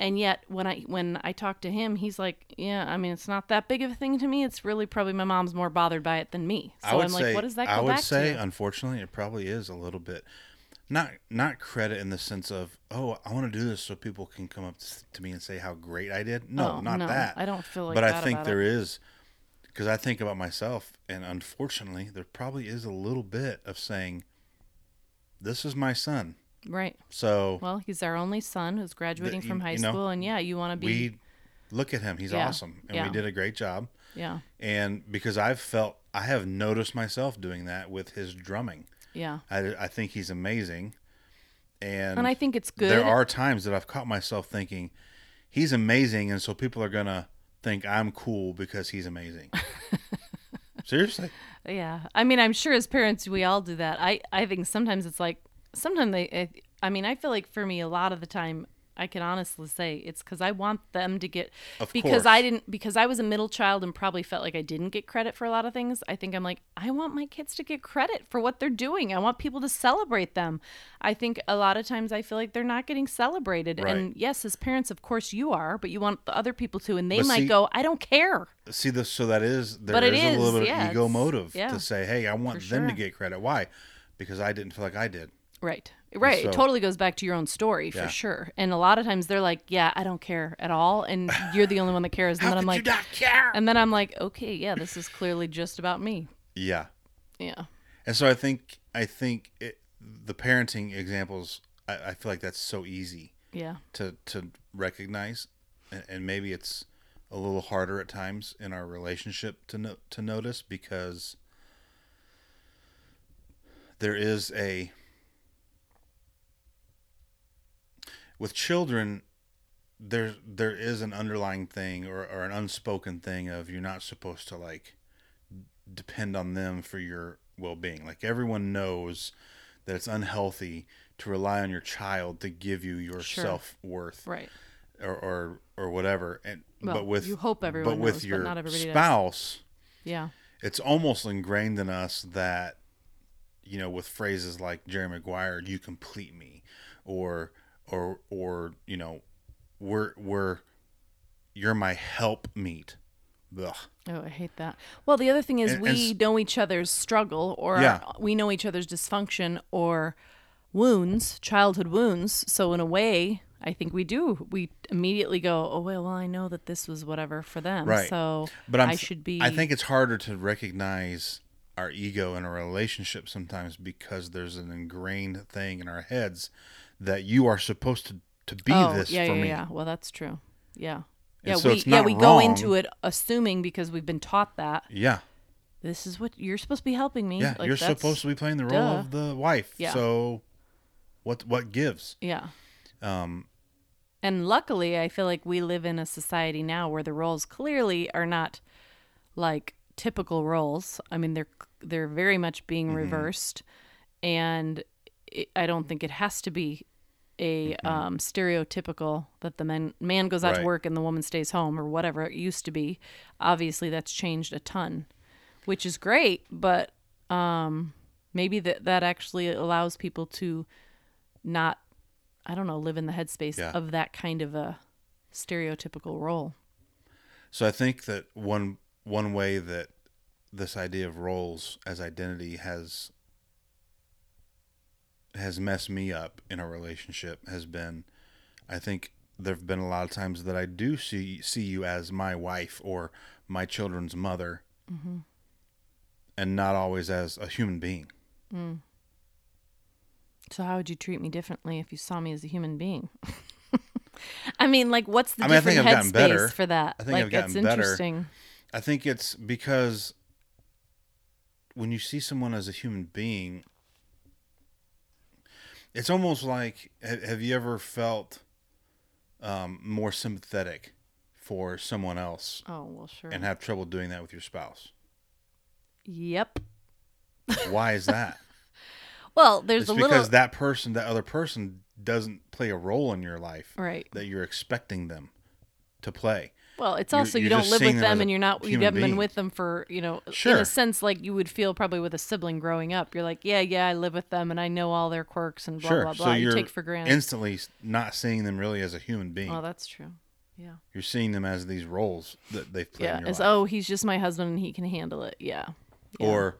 And yet when i when i talk to him he's like yeah i mean it's not that big of a thing to me. It's really probably my mom's more bothered by it than me. So I would i'm say like what does that go I would say to? unfortunately it probably is a little bit not not credit in the sense of oh I want to do this so people can come up to me and say how great I did. No, Oh, not no, that. I don't feel like But I think there is because I think about myself and unfortunately there probably is a little bit of saying this is my son. right So well he's our only son who's graduating you- from high you know, school and yeah you want to be we look at him. He's Yeah, awesome and yeah. we did a great job. yeah And because I've felt I have noticed myself doing that with his drumming. yeah I, I think he's amazing. And, and i think it's good there are times that I've caught myself thinking, he's amazing. And so people are to think I'm cool because he's amazing. [LAUGHS] Seriously? Yeah, I mean, I'm sure as parents we all do that. I I think sometimes it's like sometimes they. I, I mean, I feel like for me, a lot of the time, I can honestly say it's because I want them to get Of because course. I didn't because I was a middle child and probably felt like I didn't get credit for a lot of things. I think I'm like I want my kids to get credit for what they're doing. I want people to celebrate them. I think a lot of times I feel like they're not getting celebrated. Right. And yes, as parents, of course you are, but you want the other people to, and they But might see- go, I don't care. See, this, so that is, there is it a little bit yeah, of ego motive yeah. to say, hey, I want them to get credit. Why? Because I didn't feel like I did. Right. Right. so- it totally goes back to your own story for sure. And a lot of times they're like, yeah, I don't care at all. And [LAUGHS] you're the only one that cares. And then I'm like, you not care? and then I'm like, okay, yeah, this is clearly just about me. Yeah. Yeah. And so I think, I think it, the parenting examples, I, I feel like that's so easy. Yeah. to to recognize, and, and maybe it's a little harder at times in our relationship to no, to notice because there is a with children there there is an underlying thing or, or an unspoken thing of you're not supposed to like depend on them for your well-being like everyone knows that it's unhealthy to rely on your child to give you your Sure. self-worth Right. or, or or whatever and Well, but with you hope everyone but with knows, but your not everybody does. spouse Yeah. it's almost ingrained in us that you know with phrases like Jerry Maguire you complete me or or or you know we're we're you're my help meet Ugh. Oh, I hate that. Well, the other thing is And- and we s- know each other's struggle or Yeah. we know each other's dysfunction or wounds, childhood wounds. So in a way, I think we do. We immediately go, "Oh, well, well I know that this was whatever for them." Right. So but I'm, I should be I think it's harder to recognize our ego in a relationship sometimes because there's an ingrained thing in our heads that you are supposed to to be oh, this yeah, for yeah, me yeah. Well, that's true. Yeah. And yeah, so we yeah, we go into it assuming because we've been taught that yeah this is what you're supposed to be helping me. yeah Like, you're supposed to be playing the role duh. of the wife Yeah. so what what gives Yeah. um And luckily, I feel like we live in a society now where the roles clearly are not like typical roles. I mean, they're they're very much being reversed, and it, I don't think it has to be a um, stereotypical that the man man goes out to work and the woman stays home or whatever it used to be. Obviously, that's changed a ton, which is great, but um, maybe that that actually allows people to not I don't know, live in the headspace Yeah. of that kind of a stereotypical role. So I think that one one way that this idea of roles as identity has has messed me up in a relationship has been I think there've been a lot of times that I do see see you as my wife or my children's mother and not always as a human being. Mm. So how would you treat me differently if you saw me as a human being? [LAUGHS] I mean, like, what's the I mean, different headspace for that? I think like, I've gotten that's better. interesting. I think it's because when you see someone as a human being, it's almost like have you ever felt um, more sympathetic for someone else Oh well, sure. and have trouble doing that with your spouse? yep. Why is that? [LAUGHS] Well, there's it's a because little that person, that other person, doesn't play a role in your life right. that you're expecting them to play. Well, it's also you you're don't live with them them, and you're not you haven't been with them for you know in a sense like you would feel probably with a sibling growing up. You're like, yeah, yeah, I live with them, and I know all their quirks and blah sure. blah blah. so you take for granted. instantly not seeing them really as a human being. oh, that's true. Yeah. You're seeing them as these roles that they've played Yeah. in your It's life. oh, he's just my husband and he can handle it. Yeah. Yeah. Or,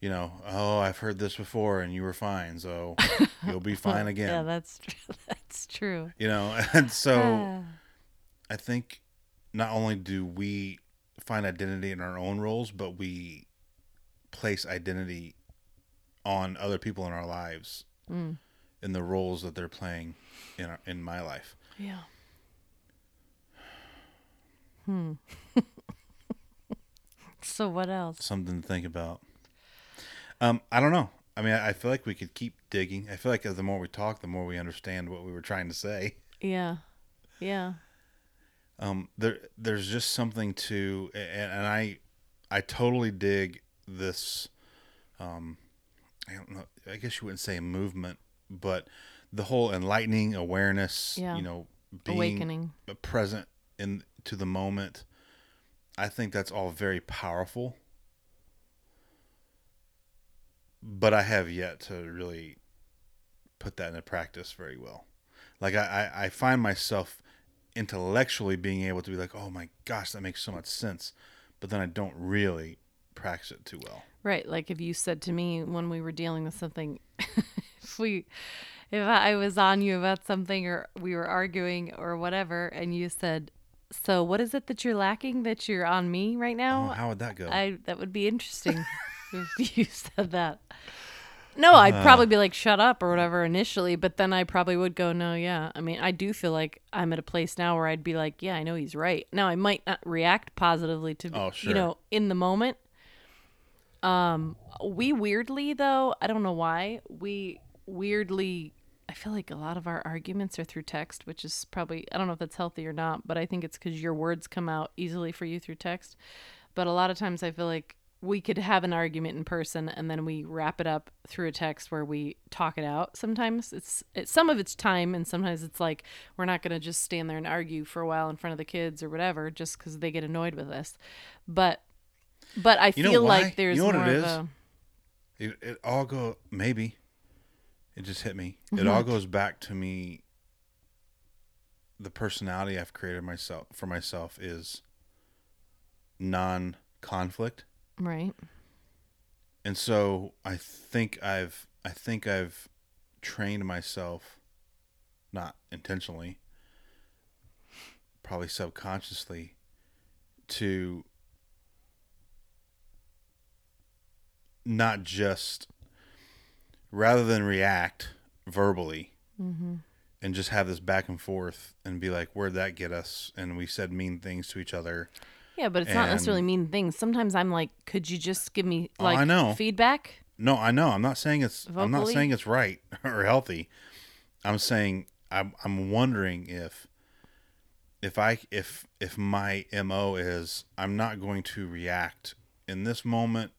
you know, oh, I've heard this before and you were fine, so [LAUGHS] you'll be fine again. yeah, that's true. [LAUGHS] That's true. You know, [LAUGHS] and so. [SIGHS] I think not only do we find identity in our own roles, but we place identity on other people in our lives Mm. in the roles that they're playing in our, in my life. Yeah. [SIGHS] Hmm. [LAUGHS] so what else? Something to think about. Um, I don't know. I mean, I I feel like we could keep digging. I feel like the more we talk, the more we understand what we were trying to say. Yeah. Yeah. Um, there there's just something to and, and I I totally dig this um, I don't know I guess you wouldn't say movement but the whole enlightening awareness Yeah. you know being Awakening. present in to the moment I think that's all very powerful but I have yet to really put that into practice very well like I, I, I find myself intellectually being able to be like, oh my gosh, that makes so much sense. But then I don't really practice it too well. Right. Like if you said to me when we were dealing with something, [LAUGHS] if we, if I was on you about something or we were arguing or whatever, and you said, "So what is it that you're lacking that you're on me right Oh, now?" how would that go? I that would be interesting [LAUGHS] if you said that. No, I'd Uh. probably be like, "Shut up" or whatever initially, but then I probably would go, "No, yeah." I mean, I do feel like I'm at a place now where I'd be like, "Yeah, I know he's right." Now I might not react positively to, Oh, you know, in the moment. Um, we weirdly though, I don't know why we weirdly. I feel like a lot of our arguments are through text, which is probably I don't know if that's healthy or not, but I think it's because your words come out easily for you through text. But a lot of times I feel like we could have an argument in person and then we wrap it up through a text where we talk it out. Sometimes it's, it's some of it's time and sometimes it's like we're not going to just stand there and argue for a while in front of the kids or whatever just cuz they get annoyed with us. But but I You feel like there's You know what more it of a it, it all go maybe it just hit me. Mm-hmm. It all goes back to me. The personality I've created myself for myself is non-conflict. Right. and so I think I've I think I've trained myself, not intentionally, probably subconsciously, to not just rather than react verbally Mm-hmm. and just have this back and forth and be like, where'd that get us? And we said mean things to each other. Yeah, but it's not And- necessarily mean things. Sometimes I'm like, could you just give me Oh, like I know. feedback? No, I know. I'm not saying it's. I'm not Vocally? saying it's right [LAUGHS] or healthy. I'm saying I'm. I'm wondering if, if I if if my mo is I'm not going to react in this moment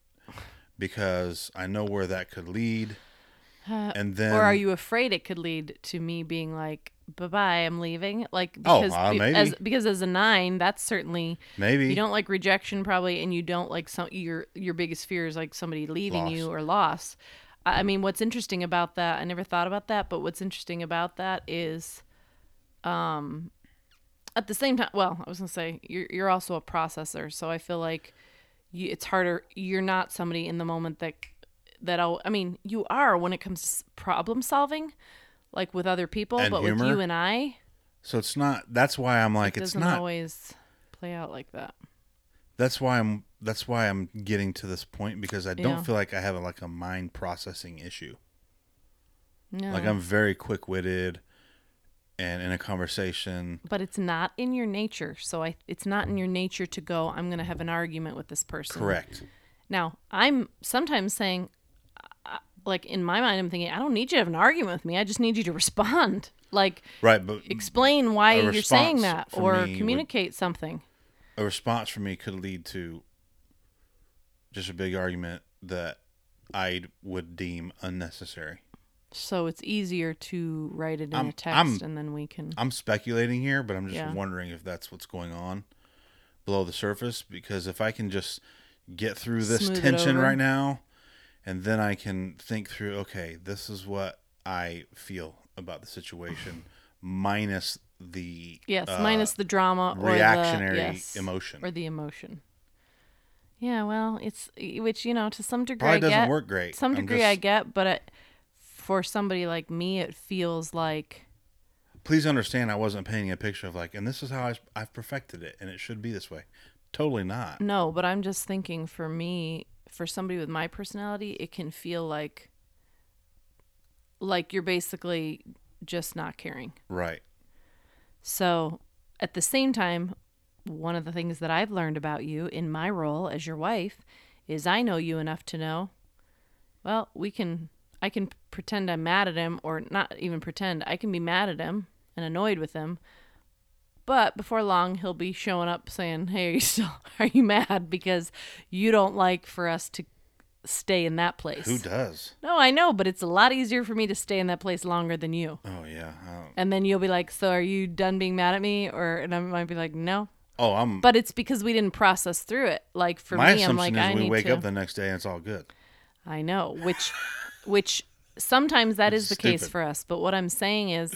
because I know where that could lead, and then or are you afraid it could lead to me being like, "Bye bye, I'm leaving"? Like Oh, because uh, maybe. as because as a nine, that's certainly maybe you don't like rejection probably, and you don't like some your your biggest fear is like somebody leaving you or loss. I I mean, what's interesting about that, I never thought about that, but what's interesting about that is, um, at the same time, well, I was gonna say you're you're also a processor, so I feel like you, it's harder. You're not somebody in the moment that that I'll, I mean, you are when it comes to problem solving, like with other people, And but with you and I, So it's not. That's why I'm like, it it's doesn't not. always play out like that. That's why I'm. That's why I'm getting to this point because I don't Yeah. feel like I have a, like a mind processing issue. No. Like I'm very quick witted, and in a conversation, but it's not in your nature. So I, it's not in your nature to go. I'm going to have an argument with this person. correct. Now I'm sometimes saying, like in my mind, I'm thinking, I don't need you to have an argument with me. I just need you to respond. Like Right, but explain why you're saying that, or me would- communicate something. a response from me could lead to just a big argument that I would deem unnecessary. So it's easier to write it in I'm- a text, I'm- and then we can. I'm speculating here, but I'm just Yeah. wondering if that's what's going on below the surface. Because if I can just get through this Smooth tension right now, and then I can think through, okay, this is what I feel about the situation, minus the Yes, uh, minus the drama or reactionary the, yes, emotion. or the emotion. Yeah, well, it's which you know to some degree Probably I doesn't get. work great. Some degree I get, but it, for somebody like me, it feels like please understand I wasn't painting a picture of like, and this is how I, I've perfected it, and it should be this way. Totally not. no. But I'm just thinking for me, for somebody with my personality, it can feel like like you're basically just not caring. Right. So, at the same time, one of the things that I've learned about you in my role as your wife is I know you enough to know, well, we can, I can pretend I'm mad at him, or not even pretend, I can be mad at him and annoyed with him. But before long, he'll be showing up saying, Hey, [LAUGHS] are you still, are you mad? Because you don't like for us to stay in that place. Who does? No, I know, but it's a lot easier for me to stay in that place longer than you. Oh yeah. And then you'll be like, "So are you done being mad at me?" Or and I might be like, "No." Oh, I'm. But it's because we didn't process through it. Like for my me, assumption I'm like, is I we need wake to. up the next day and it's all good. I know, which, which sometimes that is the case for us. But what I'm saying is,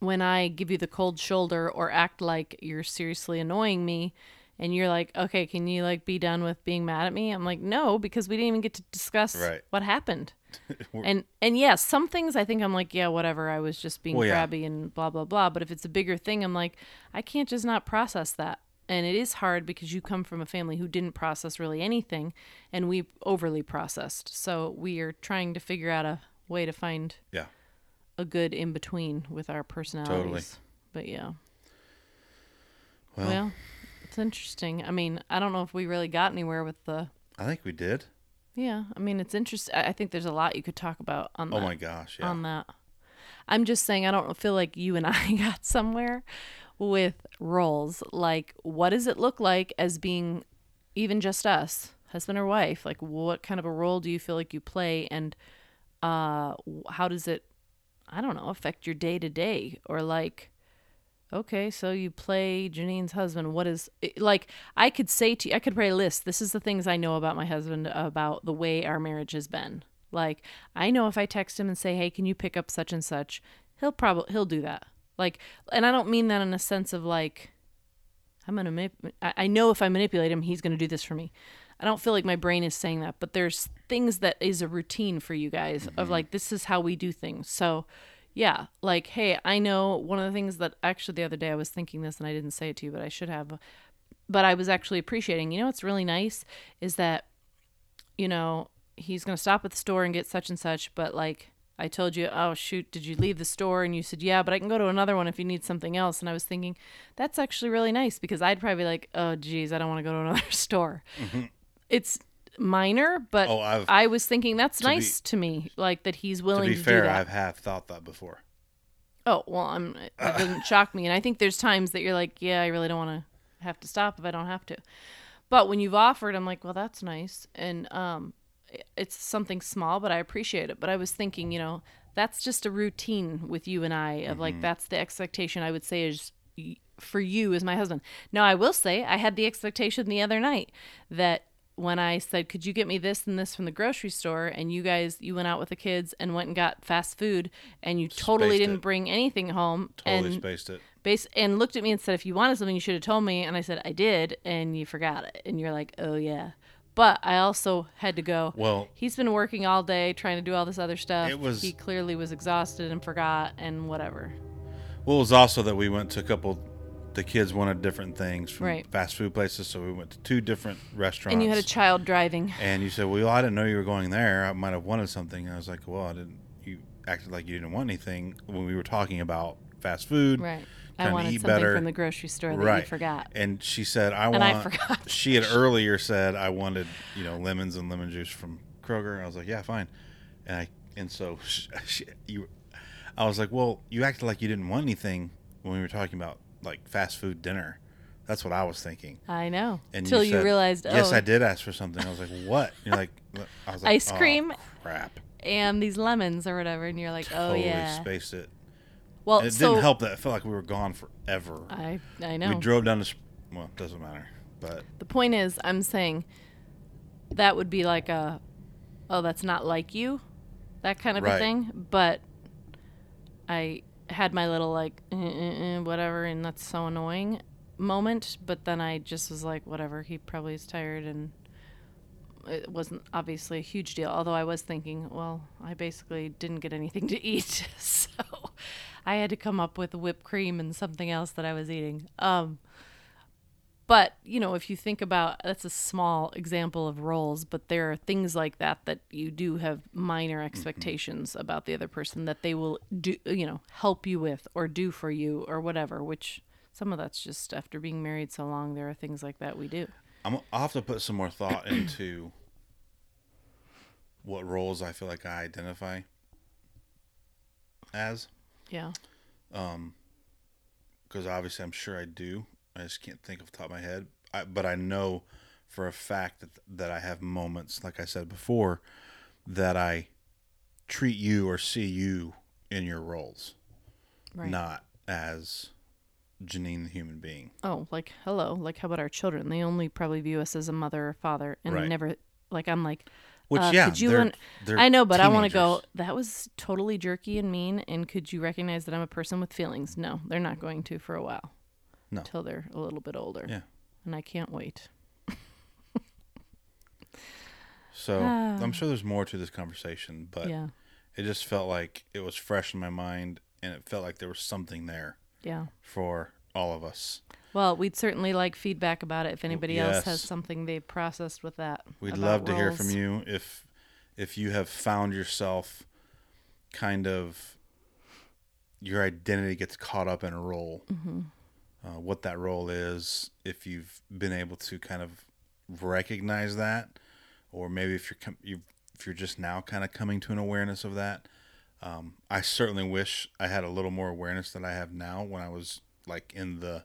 when I give you the cold shoulder or act like you're seriously annoying me, and you're like, "Okay, can you like be done with being mad at me?" I'm like, "No," because we didn't even get to discuss Right. what happened. [LAUGHS] and and yes, some things I think I'm like, yeah, whatever. I was just being Well, yeah. crabby and blah blah blah. But if it's a bigger thing, I'm like, I can't just not process that. And it is hard because you come from a family who didn't process really anything, and we overly processed. So we are trying to figure out a way to find Yeah. A good in between with our personalities. But yeah, Well, well, it's interesting. I mean, I don't know if we really got anywhere with the. I think we did. Yeah, I mean, it's interesting. I I think there's a lot you could talk about on Oh that. my gosh. Yeah. on that. I'm just saying I don't feel like you and [LAUGHS] I got somewhere with roles. Like what does it look like as being even just us, husband or wife? Like what kind of a role do you feel like you play and uh how does it I don't know, affect your day to day or like okay, so you play Janine's husband. What is like? I could say to you, I could write a list. This is the things I know about my husband, about the way our marriage has been. Like, I know if I text him and say, "Hey, can you pick up such and such?" He'll probably he'll do that. Like, and I don't mean that in a sense of like, I'm gonna. Manip- I I know if I manipulate him, he's gonna do this for me. I don't feel like my brain is saying that, but there's things that is a routine for you guys of mm-hmm. like this is how we do things. So, yeah, like hey, I know one of the things that actually the other day I was thinking this and I didn't say it to you, but I should have. But I was actually appreciating. You know what's really nice is that, you know, he's gonna stop at the store and get such and such, but like. I told you, oh shoot, did you leave the store? And you said, yeah, but I can go to another one if you need something else. And I was thinking, that's actually really nice because I'd probably be like, oh geez, I don't want to go to another [LAUGHS] store. Mm-hmm. It's minor, but Oh, I've- I was thinking that's to be- nice to me, like that he's To willing be to, fair, do that. I've have thought that before. Oh well, I'm. That doesn't shock me, and I think there's times that you're like, yeah, I really don't want to have to stop if I don't have to. But when you've offered, I'm like, well, that's nice, and um, it's something small, but I appreciate it. But I was thinking, you know, that's just a routine with you and I of like that's the expectation I would say is y- for you as my husband. Now I will say I had the expectation the other night that when I said, "Could you get me this and this from the grocery store?" and you guys you went out with the kids and went and got fast food and you totally Spaced didn't it. bring anything home Totally and spaced it. base and looked at me and said, "If you wanted something, you should have told me." And I said, "I did," and you forgot it. And you're like, "Oh yeah." But I also had to go. Well, He's been working all day trying to do all this other stuff. It was- he clearly was exhausted and forgot and whatever. well, it was also that we went to a couple. The kids wanted different things from Right. fast food places, so we went to two different restaurants. And you had a child driving. And you said, "Well, I didn't know you were going there. I might have wanted something." And I was like, "Well, I didn't." You acted like you didn't want anything when we were talking about fast food. Right. I wanted something better. from the grocery store that right. you forgot. And she said, "I want." And want." I forgot. She had earlier said, "I wanted, you know, lemons and lemon juice from Kroger." I was like, "Yeah, fine." And I and so [LAUGHS] she, you, I was like, "Well, you acted like you didn't want anything when we were talking about like fast food dinner." That's what I was thinking. I know. Until you, said, realized, oh, yes, I did ask for something. I was like, "What?" You're like, [LAUGHS] I was like, Ice "Oh, cream? crap." and these lemons or whatever, and you're like, oh Totally yeah. spaced it. Well, And it so didn't help that it felt like we were gone forever. I I know. We drove down to. Sp- Well, it doesn't matter. But the point is, I'm saying that would be like a, oh, that's not like you, that kind of a thing. But I had my little like eh, eh, eh, whatever, and that's so annoying moment. But then I just was like, whatever. He probably is tired, and it wasn't obviously a huge deal. Although I was thinking, well, I basically didn't get anything to eat, [LAUGHS] so I had to come up with whipped cream and something else that I was eating. Um, but, you know, if you think about that's a small example of roles, but there are things like that that you do have minor expectations about the other person that they will do, you know, help you with or do for you or whatever, which some of that's just after being married so long, there are things like that we do. I'm, I'll have to put some more thought into what roles I feel like I identify as. Yeah. Um, because obviously I'm sure I do. I just can't think off the top of my head. I, but I know for a fact that that I have moments, like I said before, that I treat you or see you in your roles, Right. not as Janine the human being. Oh, like hello, like how about our children? They only probably view us as a mother or father, and Right. never like I'm like. Which uh, yeah, could you they're, they're I know, but I want to go. That was totally jerky and mean. And could you recognize that I'm a person with feelings? No, they're not going to for a while. No. Till they're a little bit older. Yeah. And I can't wait. [LAUGHS] So Ah. [SIGHS] I'm sure there's more to this conversation, but yeah. it just felt like it was fresh in my mind, and it felt like there was something there Yeah. for all of us. Well, we'd certainly like feedback about it if anybody else has something they've processed with that. We'd love to hear from you if if you have found yourself kind of your identity gets caught up in a role. Mm-hmm. Uh, what that role is, if you've been able to kind of recognize that, or maybe if you're com- you if you're just now kind of coming to an awareness of that. Um, I certainly wish I had a little more awareness than I have now when I was like in the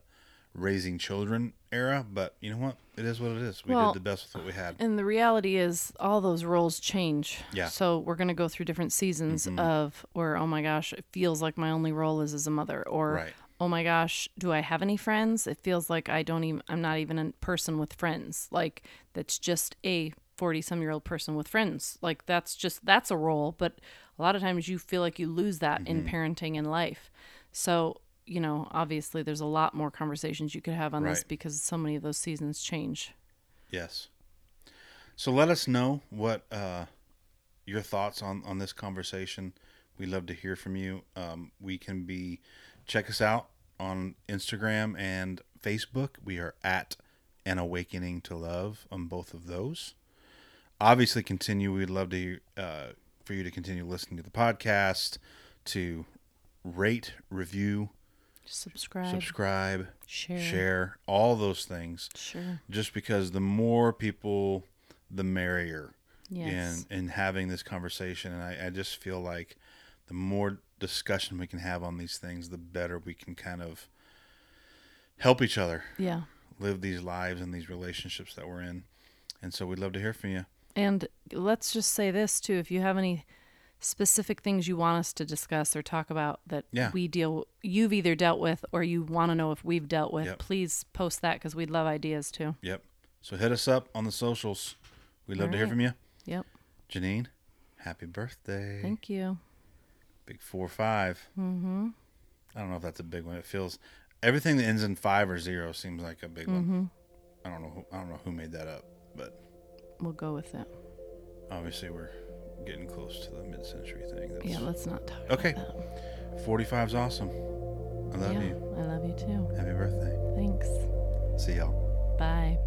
raising children era. But you know what? It is what it is. We Well, did the best with what we had. And the reality is, all those roles change. Yeah. So we're going to go through different seasons Mhm. of where, oh my gosh, it feels like my only role is as a mother, or Right. Oh my gosh, do I have any friends? It feels like I don't even, I'm not even a person with friends. Like that's just a 40 some year old person with friends. Like that's just, that's a role. But a lot of times you feel like you lose that in Mm-hmm. parenting and life. So, you know, obviously there's a lot more conversations you could have on this because so many of those seasons change. Yes. So let us know what uh, your thoughts on on this conversation. We love to hear from you. Um, we can be check us out on Instagram and Facebook. We are at an awakening to love on both of those. Obviously, continue. We'd love to uh, for you to continue listening to the podcast, to rate, review, Subscribe, subscribe, share. share, all those things Sure. just because the more people the merrier Yes. in in having this conversation and I, I just feel like the more discussion we can have on these things the better we can kind of help each other yeah. live these lives and these relationships that we're in and so we'd love to hear from you And let's just say this too: if you have any specific things you want us to discuss or talk about that Yeah. we deal, you've either dealt with or you want to know if we've dealt with, Yep. please post that because we'd love ideas too. yep so hit us up on the socials we'd love All to hear from you. Yep. Janine, happy birthday. Thank you. Big four five. Mm-hmm. I don't know if that's a big one. It feels everything that ends in five or zero seems like a big one. Mm-hmm. I don't know. Who, I don't know who made that up, but We'll go with that. obviously we're getting close to the mid-century thing. That's, Yeah, let's not talk Okay. about that. 45's awesome. I love yeah, you. I love you too. Happy birthday. Thanks. See y'all. Bye.